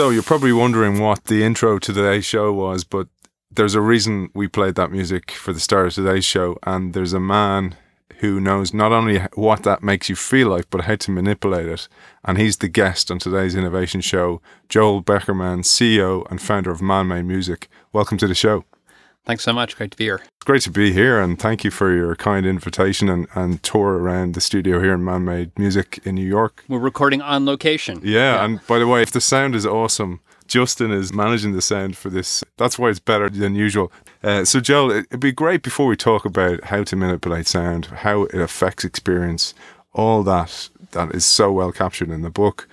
So you're probably wondering what the intro to today's show was, but there's a reason we played that music for the start of today's show, and there's a man who knows not only what that makes you feel like, but how to manipulate it. And he's the guest on today's innovation show, Joel Beckerman, CEO and founder of Man Made Music. Welcome to the show. Thanks so much. Great to be here. It's great to be here, and thank you for your kind invitation and, and tour around the studio here in Man Made Music in New York. We're recording on location. Yeah, yeah, and by the way, if the sound is awesome, Justin is managing the sound for this. That's why it's better than usual. Uh, so, Joel, it'd be great before we talk about how to manipulate sound, how it affects experience, all that that is so well captured in the book.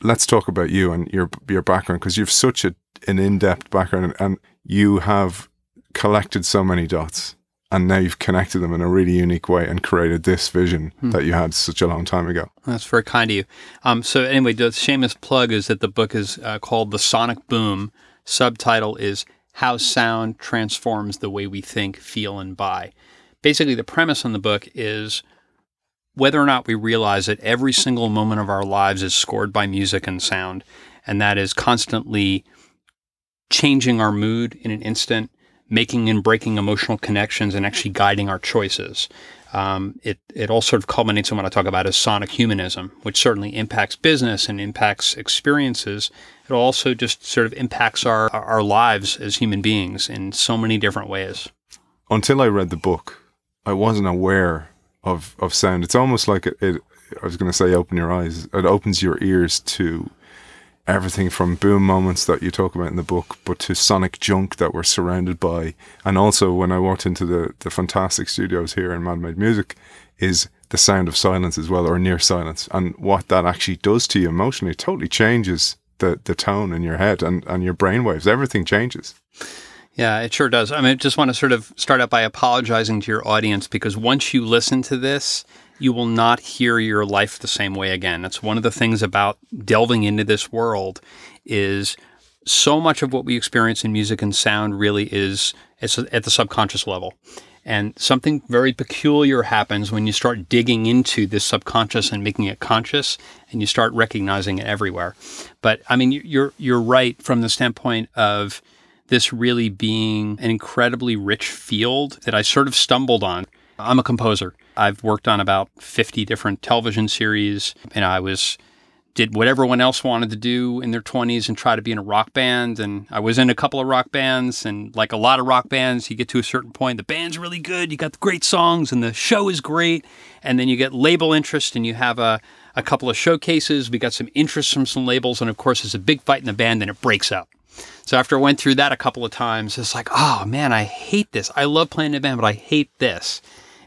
Let's talk about you and your your background because you've such a, an in depth background and you have collected so many dots and now you've connected them in a really unique way and created this vision hmm. that you had such a long time ago. That's very kind of you. Um, so anyway, the shameless plug is that the book is uh, called The Sonic Boom. Subtitle is How Sound Transforms the Way We Think, Feel, and Buy. Basically, the premise on the book is whether or not we realize that every single moment of our lives is scored by music and sound, and that is constantly changing our mood in an instant, making and breaking emotional connections, and actually guiding our choices. Um, it it all sort of culminates in what I talk about as sonic humanism, which certainly impacts business and impacts experiences. It also just sort of impacts our our lives as human beings in so many different ways. Until I read the book, I wasn't aware of of sound. It's almost like it. it I was going to say, open your eyes. It opens your ears to everything from boom moments that you talk about in the book, but to sonic junk that we're surrounded by. And also, when I walked into the, the fantastic studios here in Man Made Music, is the sound of silence as well, or near silence, and what that actually does to you emotionally. It totally changes the, the tone in your head and, and your brainwaves. Everything changes. Yeah, it sure does. I mean, I just want to sort of start out by apologizing to your audience because once you listen to this, you will not hear your life the same way again. That's one of the things about delving into this world is so much of what we experience in music and sound really is at the subconscious level. And something very peculiar happens when you start digging into this subconscious and making it conscious, and you start recognizing it everywhere. But I mean, you're you're right from the standpoint of this really being an incredibly rich field that I sort of stumbled on. I'm a composer. I've worked on about 50 different television series, and I was did what everyone else wanted to do in their 20s and try to be in a rock band. And I was in a couple of rock bands, and like a lot of rock bands, you get to a certain point, the band's really good, you got the great songs, and the show is great. And then you get label interest, and you have a, a couple of showcases. We got some interest from some labels, and of course, there's a big fight in the band, and it breaks up. So after I went through that a couple of times, it's like, oh man, I hate this. I love playing in a band, but I hate this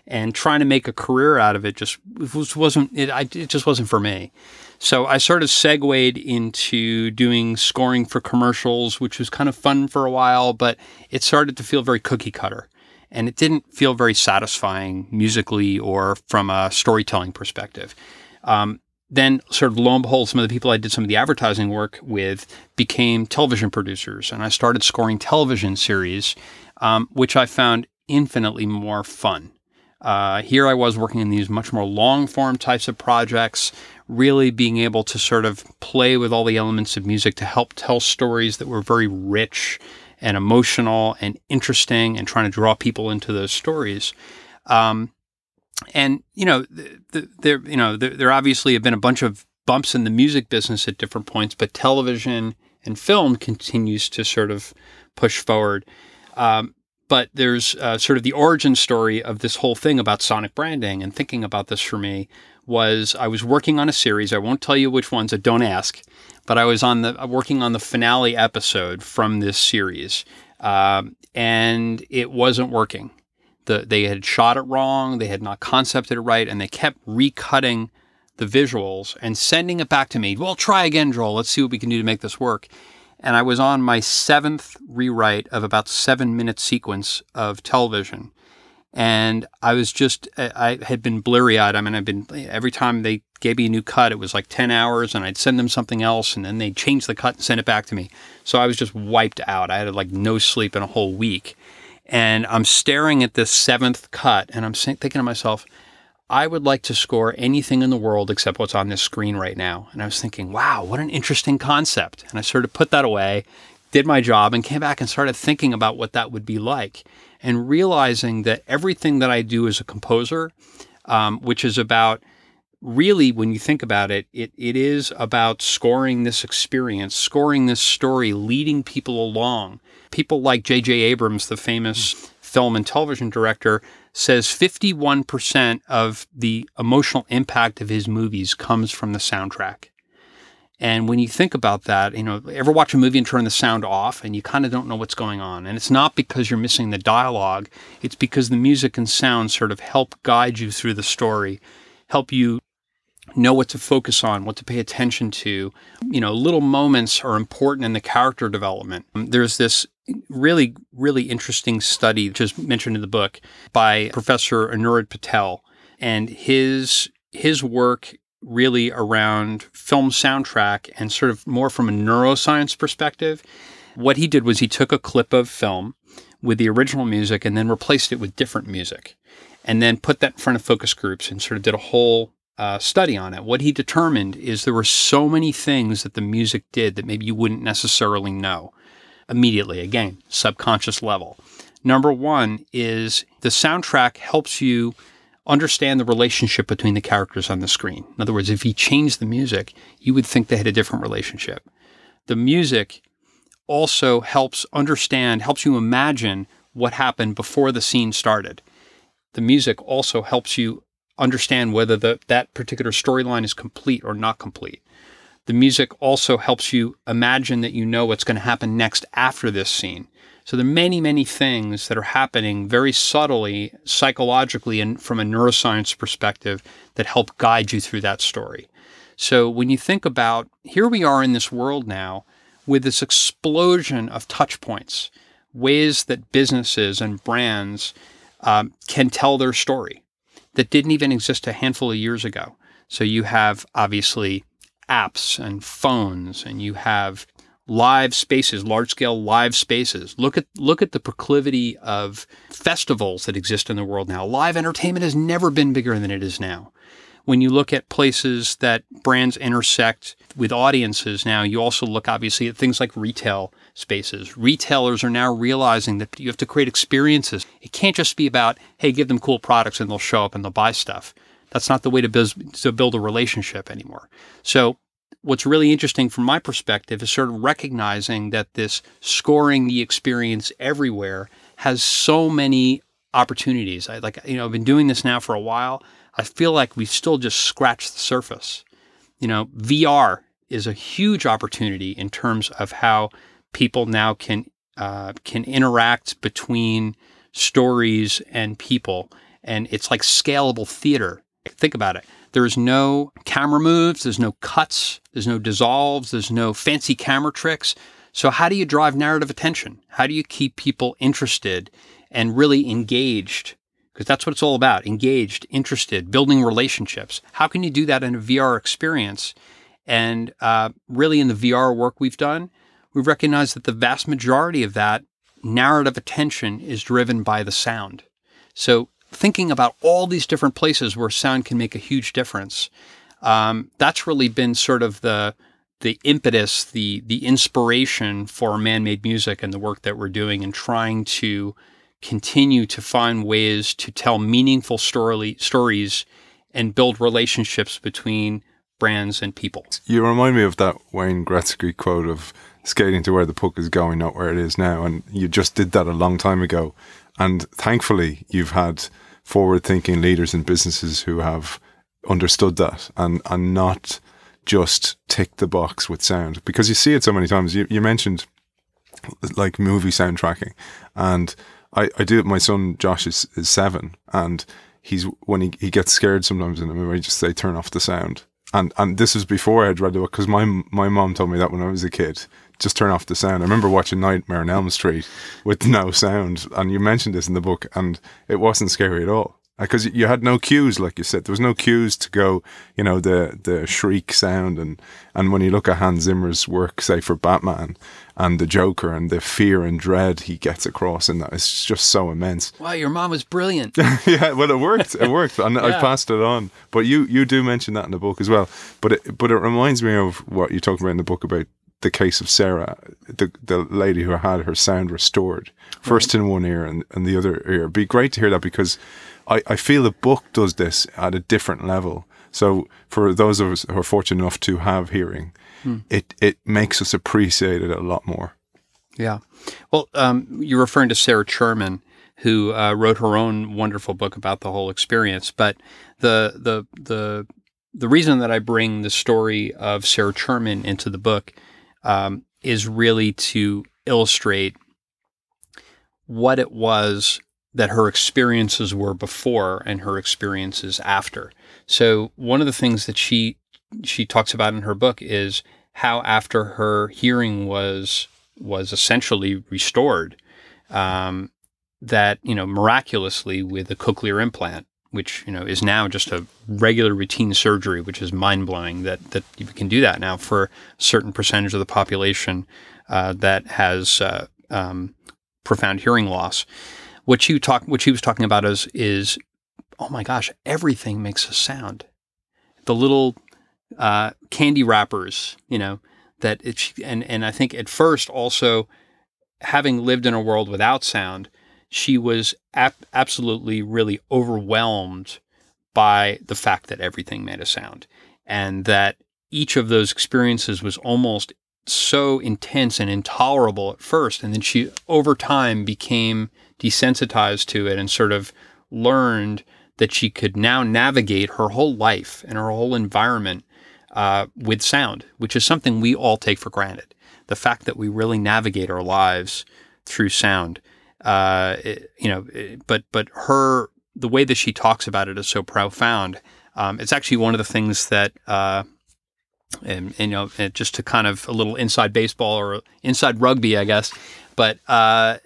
and trying to make a career out of it just wasn't it, I, it just wasn't for me. So I sort of segued into doing scoring for commercials, which was kind of fun for a while, but it started to feel very cookie cutter. And it didn't feel very satisfying musically or from a storytelling perspective. Um, then, sort of lo and behold, some of the people I did some of the advertising work with became television producers, and I started scoring television series, um, which I found infinitely more fun. Uh, here I was working in these much more long form types of projects, really being able to sort of play with all the elements of music to help tell stories that were very rich and emotional and interesting and trying to draw people into those stories. Um, and you know, there you know there, there obviously have been a bunch of bumps in the music business at different points, but television and film continues to sort of push forward. Um, but there's uh, sort of the origin story of this whole thing about sonic branding and thinking about this for me was I was working on a series. I won't tell you which ones, so don't ask. But I was on the uh, working on the finale episode from this series, um, and it wasn't working. The, they had shot it wrong. They had not concepted it right, and they kept recutting the visuals and sending it back to me. Well, try again, Joel. Let's see what we can do to make this work and I was on my seventh rewrite of about seven minute sequence of television. And I was just, I had been bleary eyed. I mean, I've been, every time they gave me a new cut, it was like 10 hours and I'd send them something else and then they'd change the cut and send it back to me. So I was just wiped out. I had like no sleep in a whole week. And I'm staring at this seventh cut and I'm thinking to myself, I would like to score anything in the world except what's on this screen right now. And I was thinking, wow, what an interesting concept. And I sort of put that away, did my job, and came back and started thinking about what that would be like. And realizing that everything that I do as a composer, um, which is about really, when you think about it, it, it is about scoring this experience, scoring this story, leading people along. People like J.J. Abrams, the famous film and television director, says 51% of the emotional impact of his movies comes from the soundtrack. And when you think about that, you know, ever watch a movie and turn the sound off and you kind of don't know what's going on. And it's not because you're missing the dialogue, it's because the music and sound sort of help guide you through the story, help you know what to focus on, what to pay attention to. You know, little moments are important in the character development. There's this really, really interesting study, just mentioned in the book, by Professor Anurag Patel, and his his work really around film soundtrack and sort of more from a neuroscience perspective. What he did was he took a clip of film with the original music and then replaced it with different music, and then put that in front of focus groups and sort of did a whole uh, study on it. What he determined is there were so many things that the music did that maybe you wouldn't necessarily know immediately. Again, subconscious level. Number one is the soundtrack helps you understand the relationship between the characters on the screen. In other words, if you change the music, you would think they had a different relationship. The music also helps understand, helps you imagine what happened before the scene started. The music also helps you understand whether the, that particular storyline is complete or not complete. The music also helps you imagine that you know what's going to happen next after this scene. So there are many, many things that are happening very subtly, psychologically, and from a neuroscience perspective that help guide you through that story. So when you think about here we are in this world now with this explosion of touch points, ways that businesses and brands um, can tell their story that didn't even exist a handful of years ago. So you have obviously apps and phones, and you have live spaces, large scale live spaces. Look at look at the proclivity of festivals that exist in the world now. Live entertainment has never been bigger than it is now. When you look at places that brands intersect with audiences now, you also look obviously at things like retail spaces. Retailers are now realizing that you have to create experiences. It can't just be about, hey, give them cool products and they'll show up and they'll buy stuff. That's not the way to, biz- to build a relationship anymore. So, what's really interesting from my perspective is sort of recognizing that this scoring the experience everywhere has so many opportunities. I like, you know, I've been doing this now for a while. I feel like we've still just scratched the surface. You know, VR is a huge opportunity in terms of how people now can uh, can interact between stories and people, and it's like scalable theater. Think about it. There's no camera moves, there's no cuts, there's no dissolves, there's no fancy camera tricks. So how do you drive narrative attention? How do you keep people interested and really engaged? Because that's what it's all about engaged, interested, building relationships. How can you do that in a VR experience? And uh, really, in the VR work we've done, we recognize that the vast majority of that narrative attention is driven by the sound. So, thinking about all these different places where sound can make a huge difference, um, that's really been sort of the the impetus, the the inspiration for man-made music and the work that we're doing, and trying to continue to find ways to tell meaningful story stories and build relationships between brands and people. You remind me of that Wayne Gretzky quote of skating to where the puck is going, not where it is now. And you just did that a long time ago. And thankfully, you've had forward thinking leaders in businesses who have understood that and, and not just tick the box with sound because you see it so many times. You, you mentioned like movie soundtracking and I, I do it. My son Josh is, is seven and he's when he, he gets scared sometimes in a movie, I just say turn off the sound. And and this was before I had read the book because my my mom told me that when I was a kid just turn off the sound. I remember watching Nightmare on Elm Street with no sound, and you mentioned this in the book, and it wasn't scary at all. Uh, because you had no cues, like you said. There was no cues to go, you know, the the shriek sound, and and when you look at Hans Zimmer's work, say for Batman and the Joker, and the fear and dread he gets across, and that it's just so immense. Wow, your mom was brilliant. yeah, well, it worked. It worked, and Yeah. I passed it on. But you you do mention that in the book as well. But it but it reminds me of what you talk about in the book about the case of Sarah, the the lady who had her sound restored, first in one ear and, and the other ear. It'd be great to hear that because I, I feel the book does this at a different level. So for those of us who are fortunate enough to have hearing, it it makes us appreciate it a lot more. Yeah. Well, um, you're referring to Sarah Churman, who uh, wrote her own wonderful book about the whole experience. But the the the the reason that I bring the story of Sarah Churman into the book um, is really to illustrate what it was that her experiences were before and her experiences after. So one of the things that she she talks about in her book is how after her hearing was was essentially restored, um, that you know miraculously with a cochlear implant, which you know is now just a regular routine surgery, which is mind blowing that that you can do that now for a certain percentage of the population uh, that has uh, um, profound hearing loss. What she talk what she was talking about is is oh my gosh, everything makes a sound. The little uh, candy wrappers, you know, that it and and I think at first also having lived in a world without sound, she was ap- absolutely really overwhelmed by the fact that everything made a sound and that each of those experiences was almost so intense and intolerable at first and then she over time became desensitized to it and sort of learned that she could now navigate her whole life and her whole environment uh, with sound, which is something we all take for granted. The fact that we really navigate our lives through sound, uh, it- you know, it- but but her the way that she talks about it is so profound. Um, it's actually one of the things that. Uh, and, and, you know, and just to kind of a little inside baseball or inside rugby, I guess. But uh,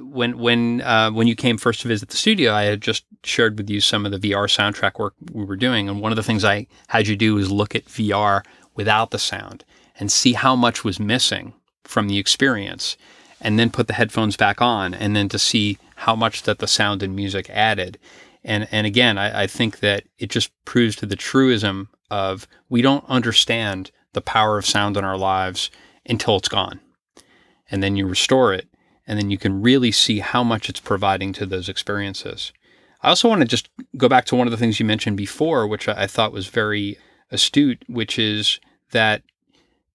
when when uh, when you came first to visit the studio, I had just shared with you some of the VR soundtrack work we were doing, and one of the things I had you do was look at VR without the sound and see how much was missing from the experience, and then put the headphones back on, and then to see how much that the sound and music added. And and again, I, I think that it just proves to the truism of we don't understand the power of sound in our lives until it's gone and then you restore it, and then you can really see how much it's providing to those experiences. I also want to just go back to one of the things you mentioned before, which I I thought was very astute, which is that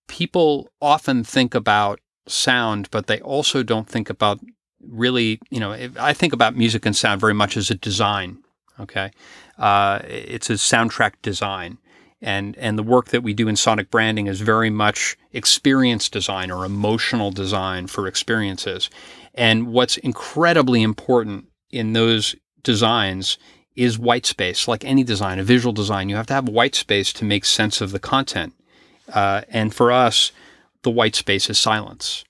people often think about sound, but they also don't think about really, you know, I think about music and sound very much as a design. Okay. Uh, it's a soundtrack design and and the work that we do in sonic branding is very much experience design or emotional design for experiences and what's incredibly important in those designs is white space like any design a visual design you have to have white space to make sense of the content uh, and for us the white space is silence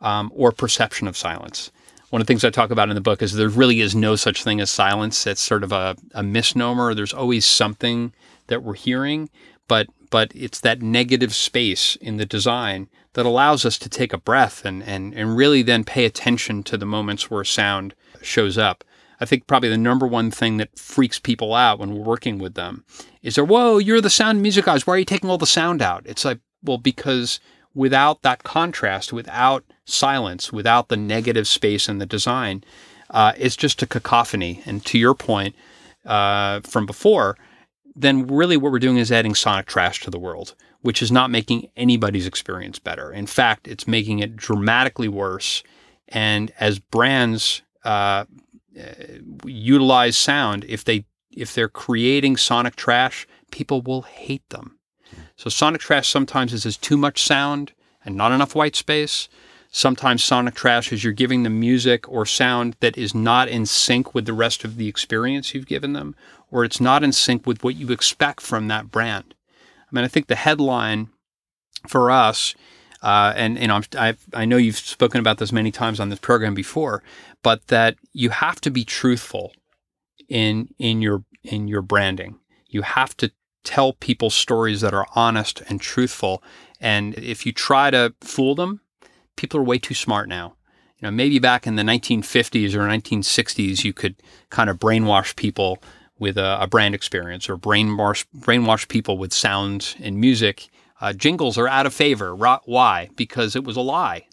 um, or perception of silence one of the things I talk about in the book is there really is no such thing as silence. It's sort of a, a misnomer. There's always something that we're hearing, but but it's that negative space in the design that allows us to take a breath and, and, and really then pay attention to the moments where sound shows up. I think probably the number one thing that freaks people out when we're working with them is they're, whoa, you're the sound music guys. Why are you taking all the sound out? It's like, well, because without that contrast, without silence, without the negative space in the design, uh, it's just a cacophony. And to your point uh, from before, then really what we're doing is adding sonic trash to the world, which is not making anybody's experience better. In fact, it's making it dramatically worse. And as brands uh, uh, utilize sound, if they if they're creating sonic trash, people will hate them. So sonic trash sometimes is, too much sound and not enough white space. Sometimes sonic trash is you're giving them music or sound that is not in sync with the rest of the experience you've given them, or it's not in sync with what you expect from that brand. I mean, I think the headline for us, uh, and I'm, I've, I know you've spoken about this many times on this program before, but that you have to be truthful in in your in your branding. You have to tell people stories that are honest and truthful. And if you try to fool them, people are way too smart now. You know, maybe back in the 1950s or 1960s, you could kind of brainwash people with a, a brand experience or brainwash brainwash people with sounds and music. Uh, jingles are out of favor. Why? Because it was a lie.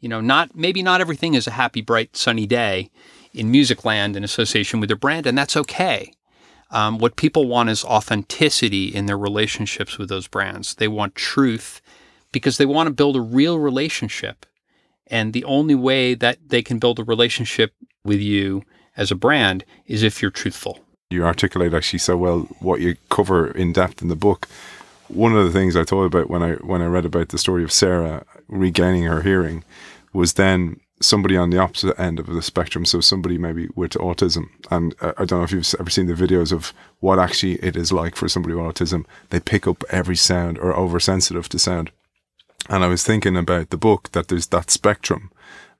You know, not maybe not everything is a happy, bright, sunny day in music land in association with their brand, and that's okay. Um, what people want is authenticity in their relationships with those brands. They want truth because they want to build a real relationship. And the only way that they can build a relationship with you as a brand is if you're truthful. You articulate actually so well what you cover in depth in the book. One of the things I thought about when I when I read about the story of Sarah regaining her hearing was then somebody on the opposite end of the spectrum. So somebody maybe with autism. And uh, I don't know if you've ever seen the videos of what actually it is like for somebody with autism. They pick up every sound or oversensitive to sound. And I was thinking about the book that there's that spectrum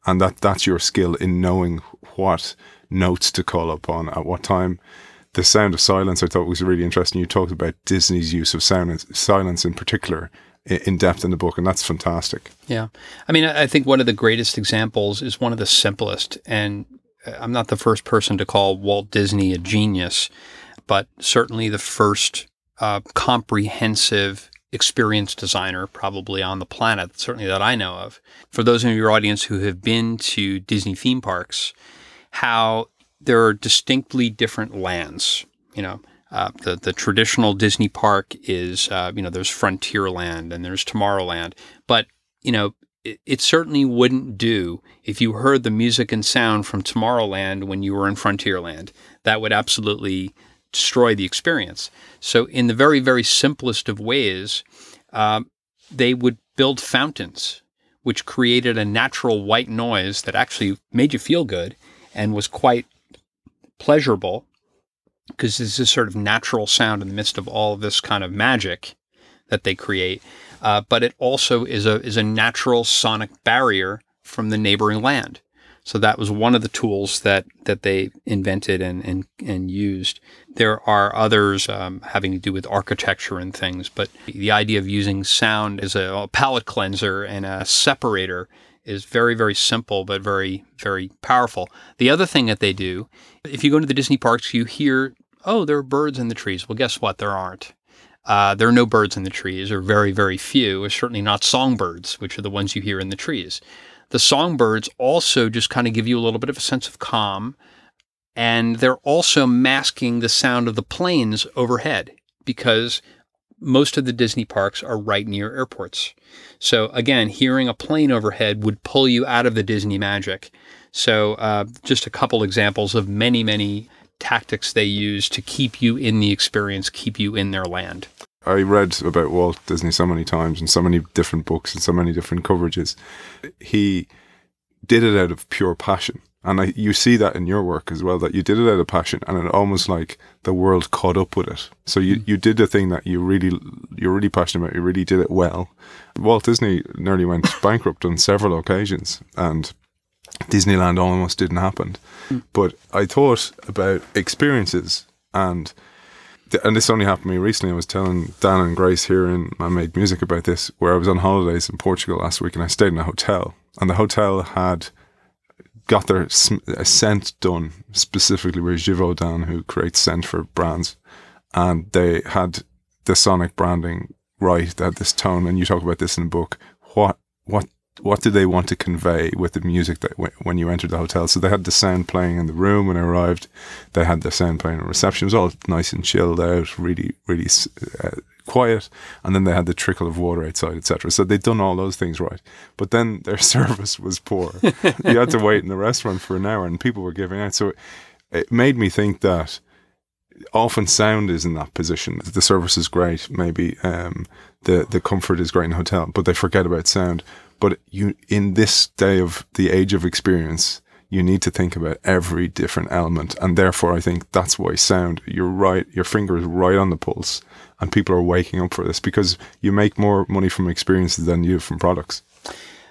and that that's your skill in knowing what notes to call upon at what time. The sound of silence I thought was really interesting. You talked about Disney's use of sound, silence in particular in depth in the book, and that's fantastic. Yeah. I mean, I think one of the greatest examples is one of the simplest. And uh, I'm not the first person to call Walt Disney a genius, but certainly the first uh, comprehensive experience designer probably on the planet, certainly that I know of. For those of your audience who have been to Disney theme parks, how there are distinctly different lands. You know, uh, the the traditional Disney park is uh, you know there's Frontierland and there's Tomorrowland, but you know it, it, certainly wouldn't do if you heard the music and sound from Tomorrowland when you were in Frontierland. That would absolutely destroy the experience. So in the very very simplest of ways, uh, they would build fountains, which created a natural white noise that actually made you feel good and was quite pleasurable because there's this sort of natural sound in the midst of all of this kind of magic that they create. Uh, but it also is a is a natural sonic barrier from the neighboring land. So that was one of the tools that that they invented and and, and used. There are others um, having to do with architecture and things, but the idea of using sound as a, a palate cleanser and a separator is very, very simple, but very, very powerful. The other thing that they do, if you go to the Disney parks, you hear, oh, there are birds in the trees. Well, guess what? There aren't. Uh, there are no birds in the trees, or very, very few, or certainly not songbirds, which are the ones you hear in the trees. The songbirds also just kind of give you a little bit of a sense of calm, and they're also masking the sound of the planes overhead because most of the Disney parks are right near airports. So again, hearing a plane overhead would pull you out of the Disney magic. So uh, just a couple examples of many, many tactics they use to keep you in the experience, keep you in their land. I read about Walt Disney so many times in so many different books and so many different coverages. He did it out of pure passion. And I, you see that in your work as well, that you did it out of passion and it almost like the world caught up with it. So you, mm. you did the thing that you really, you're really passionate about. You really did it well. Walt Disney nearly went bankrupt on several occasions and Disneyland almost didn't happen. Mm. But I thought about experiences and and this only happened to me recently. I was telling Dan and Grace here in Man Made music about this, where I was on holidays in Portugal last week and I stayed in a hotel. And the hotel had got their scent done specifically with Givaudan, who creates scent for brands, and they had the sonic branding right. They had this tone, and you talk about this in the book. What what what did they want to convey with the music that when you entered the hotel? So they had the sound playing in the room when I arrived. They had the sound playing in reception. It was all nice and chilled out, really, really uh, quiet, and then they had the trickle of water outside, etc. So they'd done all those things right, but then their service was poor. you had to wait in the restaurant for an hour, and people were giving out. So it made me think that often sound is in that position. The service is great, maybe um, the the comfort is great in hotel, but they forget about sound. But you, in this day of the age of experience, you need to think about every different element, and therefore, I think that's why sound. You're right. Your finger is right on the pulse and people are waking up for this because you make more money from experiences than you from products.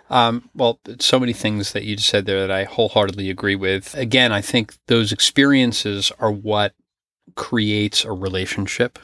Um, well, so many things that you just said there that I wholeheartedly agree with. Again, I think those experiences are what creates a relationship.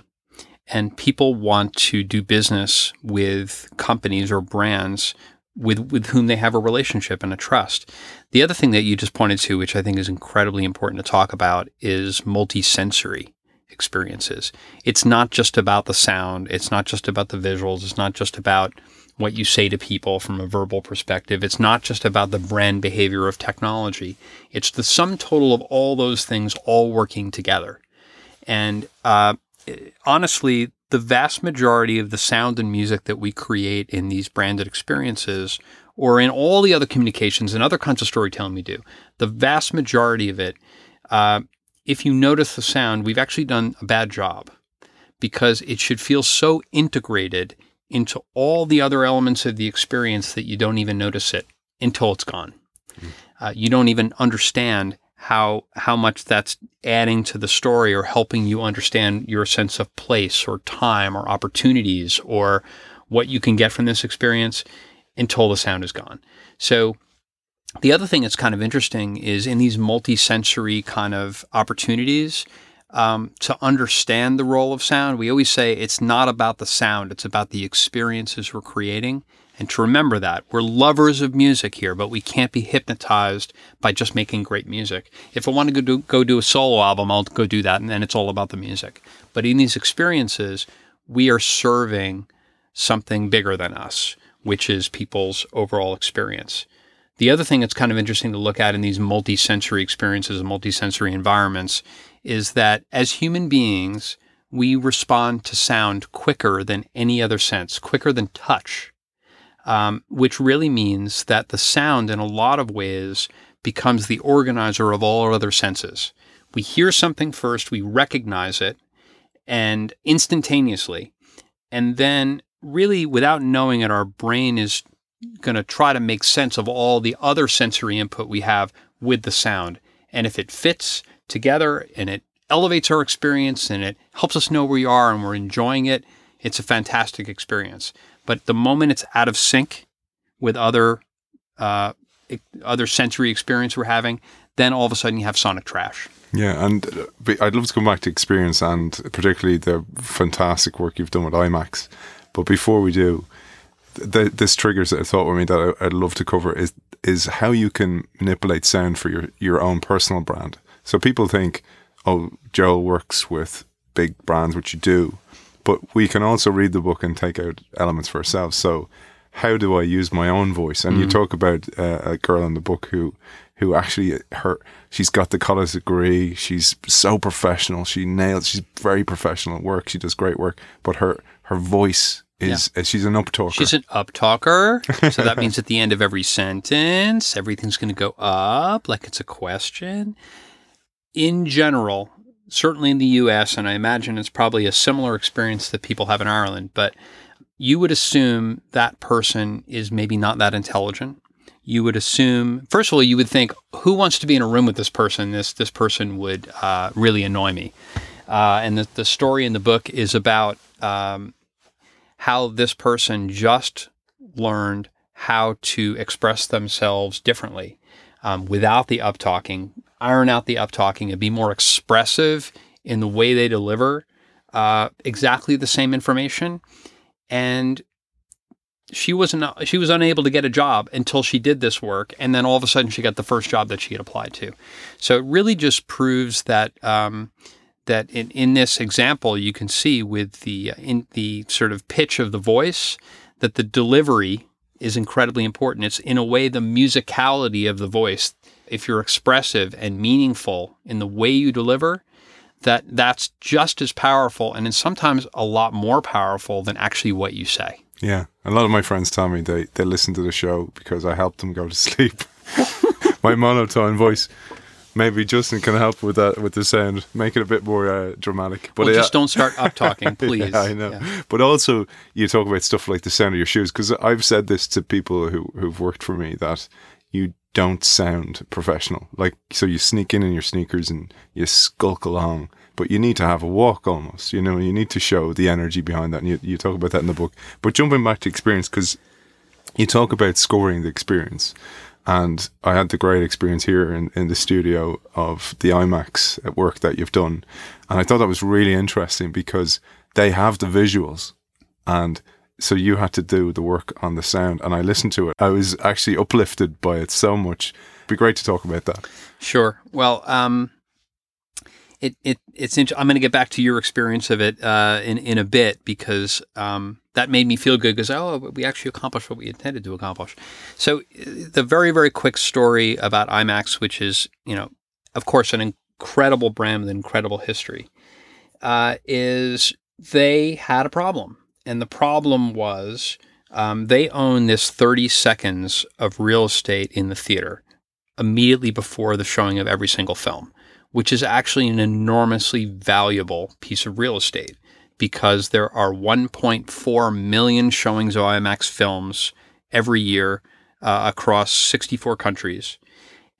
And people want to do business with companies or brands with, with whom they have a relationship and a trust. The other thing that you just pointed to, which I think is incredibly important to talk about, is multisensory experiences. It's not just about the sound, it's not just about the visuals, it's not just about what you say to people from a verbal perspective. It's not just about the brand behavior of technology. It's the sum total of all those things all working together. And uh, honestly, the vast majority of the sound and music that we create in these branded experiences or in all the other communications and other kinds of storytelling we do, the vast majority of it, uh, if you notice the sound, we've actually done a bad job because it should feel so integrated into all the other elements of the experience that you don't even notice it until it's gone. Mm. Uh, you don't even understand how how much that's adding to the story or helping you understand your sense of place or time or opportunities or what you can get from this experience until the sound is gone. So the other thing that's kind of interesting is in these multi-sensory kind of opportunities um, to understand the role of sound. We always say it's not about the sound; it's about the experiences we're creating. And to remember that we're lovers of music here, but we can't be hypnotized by just making great music. If I want to go do, go do a solo album, I'll go do that, and then it's all about the music. But in these experiences, we are serving something bigger than us, which is people's overall experience. The other thing that's kind of interesting to look at in these multi-sensory experiences and multi-sensory environments is that as human beings, we respond to sound quicker than any other sense, quicker than touch, um, which really means that the sound, in a lot of ways, becomes the organizer of all other senses. We hear something first, we recognize it, and instantaneously, and then really without knowing it, our brain is going to try to make sense of all the other sensory input we have with the sound. And if it fits together and it elevates our experience and it helps us know where we are and we're enjoying it, it's a fantastic experience. But the moment it's out of sync with other uh, other sensory experience we're having, then all of a sudden you have sonic trash. Yeah, and uh, I'd love to come back to experience and particularly the fantastic work you've done with IMAX. But before we do, the, this triggers a thought with me that I, would love to cover is is how you can manipulate sound for your your own personal brand. So people think, oh, Joel works with big brands, which you do, but we can also read the book and take out elements for ourselves. So how do I use my own voice? And mm. you talk about uh, a girl in the book who who actually her she's got the college degree. She's so professional. She nails. She's very professional at work. She does great work, but her her voice is yeah. she's an up talker. She's an up talker. so that means at the end of every sentence, everything's going to go up like it's a question. In general, certainly in the US, and I imagine it's probably a similar experience that people have in Ireland, but you would assume that person is maybe not that intelligent. You would assume, first of all, you would think, who wants to be in a room with this person? This this person would uh, really annoy me. Uh, and the, the story in the book is about um, how this person just learned how to express themselves differently um, without the up talking, iron out the up talking, and be more expressive in the way they deliver uh, exactly the same information. And she wasn't she was unable to get a job until she did this work, and then all of a sudden she got the first job that she had applied to. So it really just proves that. Um, that in, in this example you can see with the uh, in the sort of pitch of the voice that the delivery is incredibly important. It's in a way the musicality of the voice. If you're expressive and meaningful in the way you deliver, that that's just as powerful and sometimes a lot more powerful than actually what you say. Yeah. A lot of my friends tell me they, they listen to the show because I help them go to sleep. my monotone voice maybe Justin can help with that with the sound, make it a bit more uh, dramatic. But well, just don't start up talking, please. yeah, I know. Yeah. But also, you talk about stuff like the sound of your shoes because I've said this to people who who've worked for me that you don't sound professional. Like so, you sneak in in your sneakers and you skulk along. But you need to have a walk almost, you know, you need to show the energy behind that. And you, you talk about that in the book. But jumping back to experience, because you talk about scoring the experience. And I had the great experience here in, in the studio of the IMAX work that you've done. And I thought that was really interesting because they have the visuals and so you had to do the work on the sound and I listened to it. I was actually uplifted by it so much. It'd be great to talk about that. Sure. Well, um, it, it it's int- I'm going to get back to your experience of it uh, in in a bit because um, that made me feel good because oh we actually accomplished what we intended to accomplish. So uh, the very very quick story about IMAX, which is you know of course an incredible brand with incredible history, uh, is they had a problem, and the problem was um, they own this 30 seconds of real estate in the theater immediately before the showing of every single film which is actually an enormously valuable piece of real estate because there are 1.4 million showings of IMAX films every year uh, across 64 countries.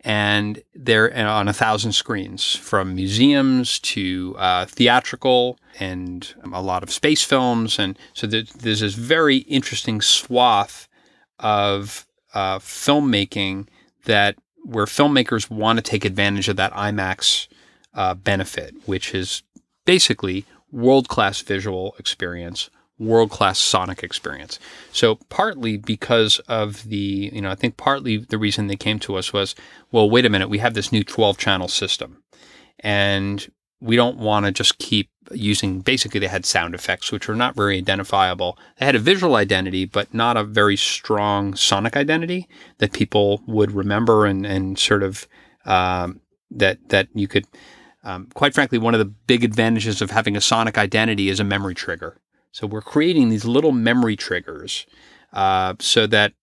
And they're on a thousand screens from museums to uh, theatrical and a lot of space films. And so there's this very interesting swath of uh, filmmaking that where filmmakers want to take advantage of that IMAX uh, benefit, which is basically world class visual experience, world class sonic experience. So partly because of the, you know, I think partly the reason they came to us was, well, wait a minute, we have this new 12 channel system. And we don't want to just keep using basically they had sound effects which were not very identifiable they had a visual identity but not a very strong sonic identity that people would remember and, and sort of um, that that you could um, quite frankly one of the big advantages of having a sonic identity is a memory trigger. So we're creating these little memory triggers uh, so that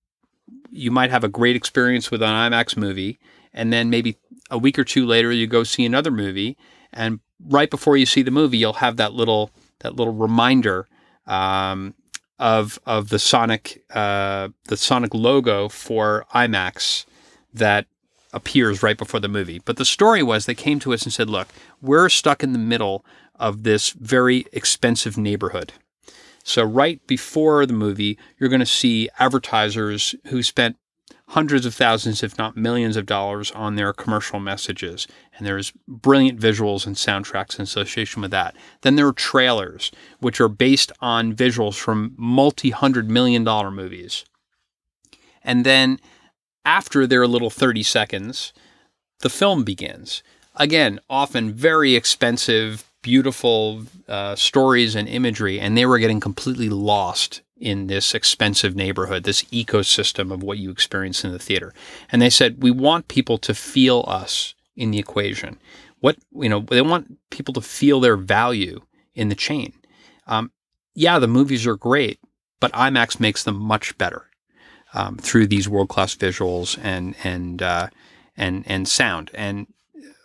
you might have a great experience with an imax movie and then maybe a week or two later you go see another movie and right before you see the movie, you'll have that little that little reminder um, of of the Sonic uh, the Sonic logo for IMAX that appears right before the movie. But the story was they came to us and said, "Look, we're stuck in the middle of this very expensive neighborhood." So right before the movie, you're going to see advertisers who spent hundreds of thousands, if not millions of dollars on their commercial messages. And there's brilliant visuals and soundtracks in association with that. Then there are trailers, which are based on visuals from multi hundred million dollar movies. And then after their little 30 seconds, the film begins. Again, often very expensive, beautiful uh, stories and imagery, and they were getting completely lost in this expensive neighborhood, this ecosystem of what you experience in the theater. And they said, we want people to feel us in the equation. What, you know, they want people to feel their value in the chain. Um, yeah, the movies are great, but IMAX makes them much better um, through these world class visuals and, and, uh, and, and sound. And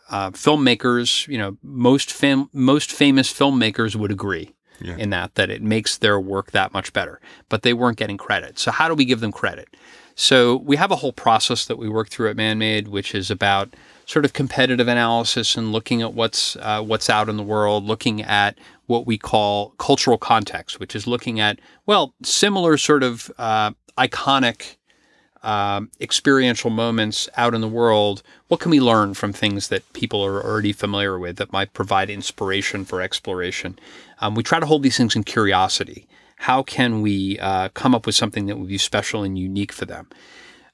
uh, filmmakers, you know, most fam- most famous filmmakers would agree yeah. in that that it makes their work that much better. But they weren't getting credit. So how do we give them credit? So we have a whole process that we work through at ManMade, which is about sort of competitive analysis and looking at what's uh, what's out in the world, looking at what we call cultural context, which is looking at well similar sort of uh, iconic um, experiential moments out in the world, what can we learn from things that people are already familiar with that might provide inspiration for exploration? Um, we try to hold these things in curiosity. How can we uh, come up with something that would be special and unique for them?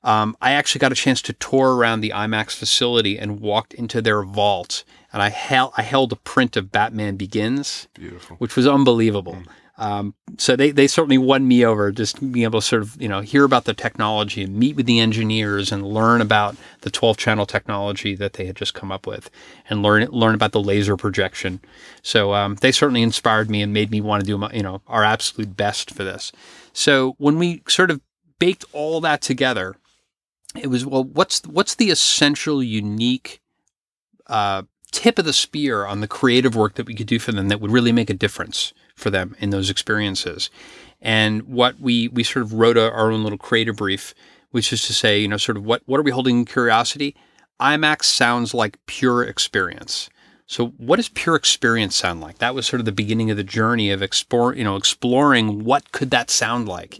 Um, I actually got a chance to tour around the IMAX facility and walked into their vault, and I held I held a print of Batman Begins, Beautiful. which was unbelievable. Mm. Um, so they, they certainly won me over just being able to sort of, you know, hear about the technology and meet with the engineers and learn about the 12 channel technology that they had just come up with and learn, learn about the laser projection. So, um, they certainly inspired me and made me want to do, my, you know, our absolute best for this. So when we sort of baked all that together, it was, well, what's, what's the essential unique, uh, tip of the spear on the creative work that we could do for them that would really make a difference for them in those experiences. And what we we sort of wrote a, our own little creative brief, which is to say, you know, sort of what what are we holding in curiosity? IMAX sounds like pure experience. So what does pure experience sound like? That was sort of the beginning of the journey of explore, you know, exploring what could that sound like.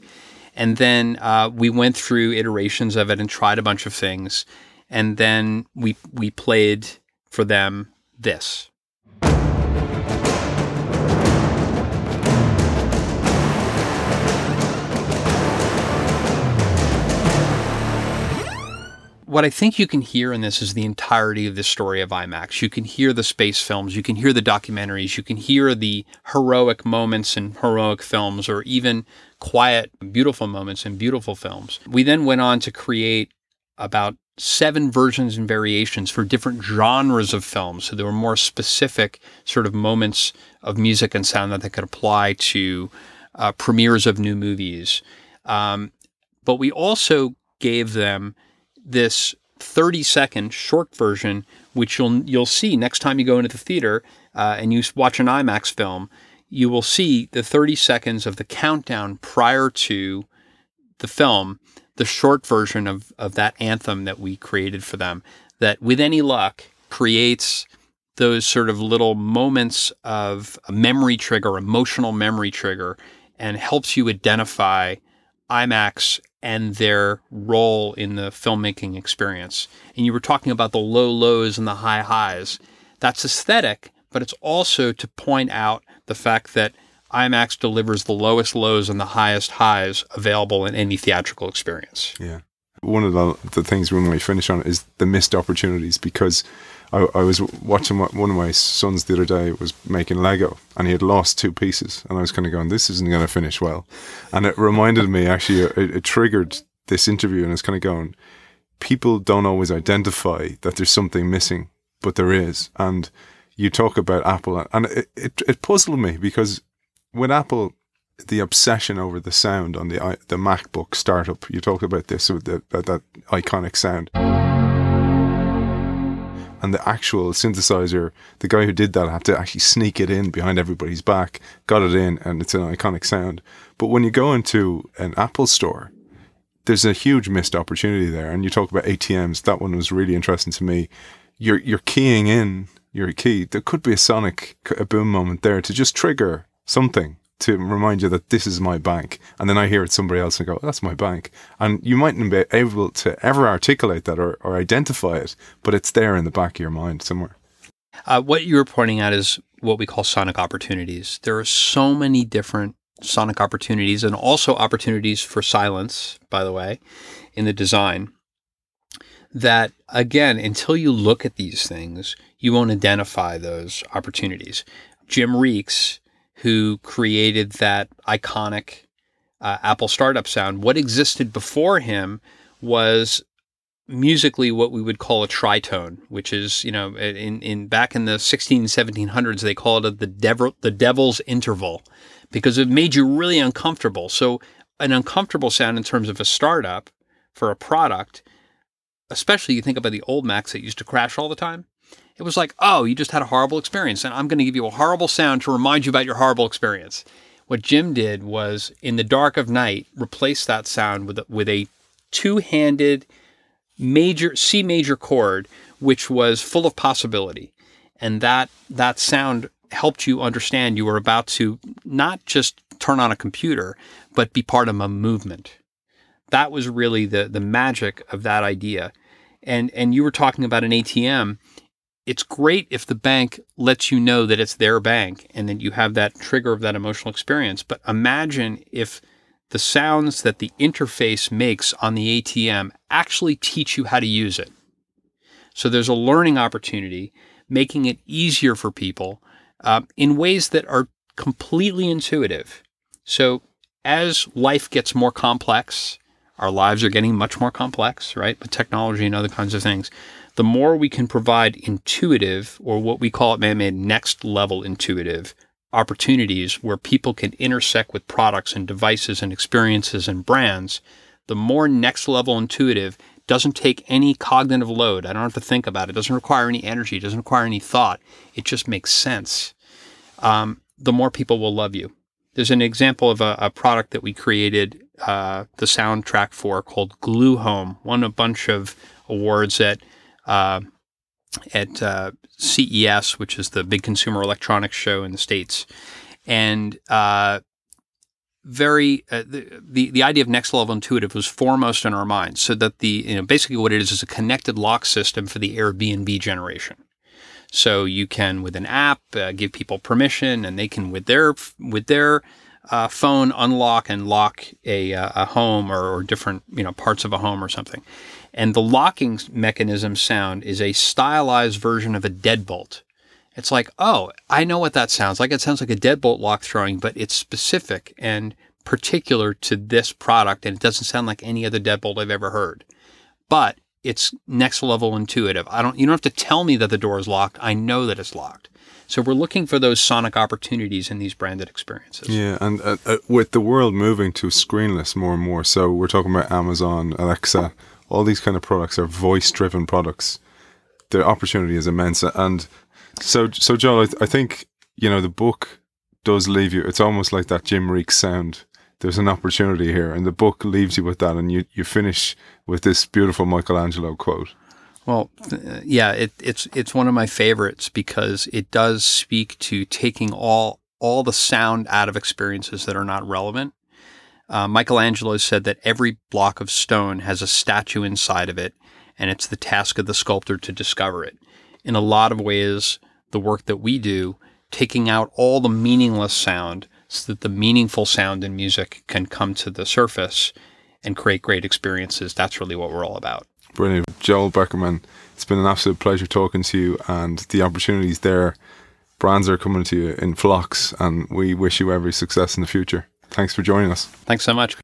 And then uh, we went through iterations of it and tried a bunch of things. And then we we played for them this. What I think you can hear in this is the entirety of the story of IMAX. You can hear the space films, you can hear the documentaries, you can hear the heroic moments in heroic films, or even quiet, beautiful moments in beautiful films. We then went on to create about seven versions and variations for different genres of films. So there were more specific sort of moments of music and sound that they could apply to uh, premieres of new movies. Um, but we also gave them this 30 second short version, which you'll you'll see next time you go into the theater uh, and you watch an IMAX film. You will see the 30 seconds of the countdown prior to the film, the short version of, of that anthem that we created for them. That, with any luck, creates those sort of little moments of a memory trigger, emotional memory trigger, and helps you identify IMAX and their role in the filmmaking experience. And you were talking about the low lows and the high highs. That's aesthetic, but it's also to point out the fact that IMAX delivers the lowest lows and the highest highs available in any theatrical experience. Yeah. One of the, the things we might finish on is the missed opportunities because I, I, was watching one of my sons the other day was making Lego and he had lost two pieces and I was kind of going, this isn't going to finish well. And it reminded me actually, it, it triggered this interview and it's kind of going, people don't always identify that there's something missing, but there is. And you talk about Apple and it, it, it puzzled me because with Apple, the obsession over the sound on the the MacBook startup, you talked about this with that, that iconic sound and the actual synthesizer, the guy who did that had to actually sneak it in behind everybody's back, got it in, and it's an iconic sound. But when you go into an Apple store, there's a huge missed opportunity there. And you talk about ATMs, that one was really interesting to me. You're you're keying in your key. There could be a sonic a boom moment there to just trigger something to remind you that this is my bank. And then I hear it somebody else and go, that's my bank. And you mightn't be able to ever articulate that or, or identify it, but it's there in the back of your mind somewhere. Uh, what you were pointing at is what we call sonic opportunities. There are so many different sonic opportunities and also opportunities for silence, by the way, in the design. That again, until you look at these things, you won't identify those opportunities. Jim Reekes who created that iconic uh, Apple startup sound. What existed before him was musically what we would call a tritone, which is, you know, in, in back in the 16 1700s, they called it the, devil, the devil's interval because it made you really uncomfortable. So, an uncomfortable sound in terms of a startup for a product, especially you think about the old Macs that used to crash all the time. It was like, oh, you just had a horrible experience, and I'm going to give you a horrible sound to remind you about your horrible experience. What Jim did was, in the dark of night, replace that sound with a, with a two-handed major C major chord, which was full of possibility, and that that sound helped you understand you were about to not just turn on a computer, but be part of a movement. That was really the the magic of that idea. And and you were talking about an ATM it's great if the bank lets you know that it's their bank and that you have that trigger of that emotional experience. But imagine if the sounds that the interface makes on the ATM actually teach you how to use it. So there's a learning opportunity, making it easier for people uh, in ways that are completely intuitive. So as life gets more complex, our lives are getting much more complex, right? With technology and other kinds of things the more we can provide intuitive, or what we call it man-made next level intuitive opportunities where people can intersect with products and devices and experiences and brands, the more next level intuitive doesn't take any cognitive load. I don't have to think about it. It doesn't require any energy. It doesn't require any thought. It just makes sense. Um, the more people will love you. There's an example of a, a product that we created uh, the soundtrack for called Glue Home, won a bunch of awards at uh, at uh, CES, which is the big consumer electronics show in the States. And uh, very uh, the, the the idea of next level intuitive was foremost in our minds, so that the you know basically what it is is a connected lock system for the Airbnb generation. So you can with an app uh, give people permission, and they can with their with their uh, phone unlock and lock a, uh, a home or, or different you know parts of a home or something. And the locking mechanism sound is a stylized version of a deadbolt. It's like, oh, I know what that sounds like. It sounds like a deadbolt lock throwing, but it's specific and particular to this product, and it doesn't sound like any other deadbolt I've ever heard. But it's next level intuitive. I don't you don't have to tell me that the door is locked. I know that it's locked. So we're looking for those sonic opportunities in these branded experiences. Yeah, and uh, uh, with the world moving to screenless more and more, so we're talking about Amazon, Alexa, all these kind of products are voice-driven products. The opportunity is immense, and so so Joel, I, th- I think you know the book does leave you. It's almost like that Jim Reek sound there's an opportunity here, and the book leaves you with that, and you you finish with this beautiful Michelangelo quote. Well, uh, yeah, it, it's it's one of my favorites because it does speak to taking all all the sound out of experiences that are not relevant. Uh, Michelangelo said that every block of stone has a statue inside of it, and it's the task of the sculptor to discover it. In a lot of ways, the work that we do, taking out all the meaningless sound so that the meaningful sound in music can come to the surface and create great experiences. That's really what we're all about. Brilliant. Joel Beckerman, it's been an absolute pleasure talking to you and the opportunities there. Brands are coming to you in flocks, and we wish you every success in the future. Thanks for joining us. Thanks so much.